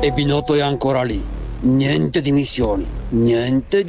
e Binotto è ancora lì. Niente dimissioni, niente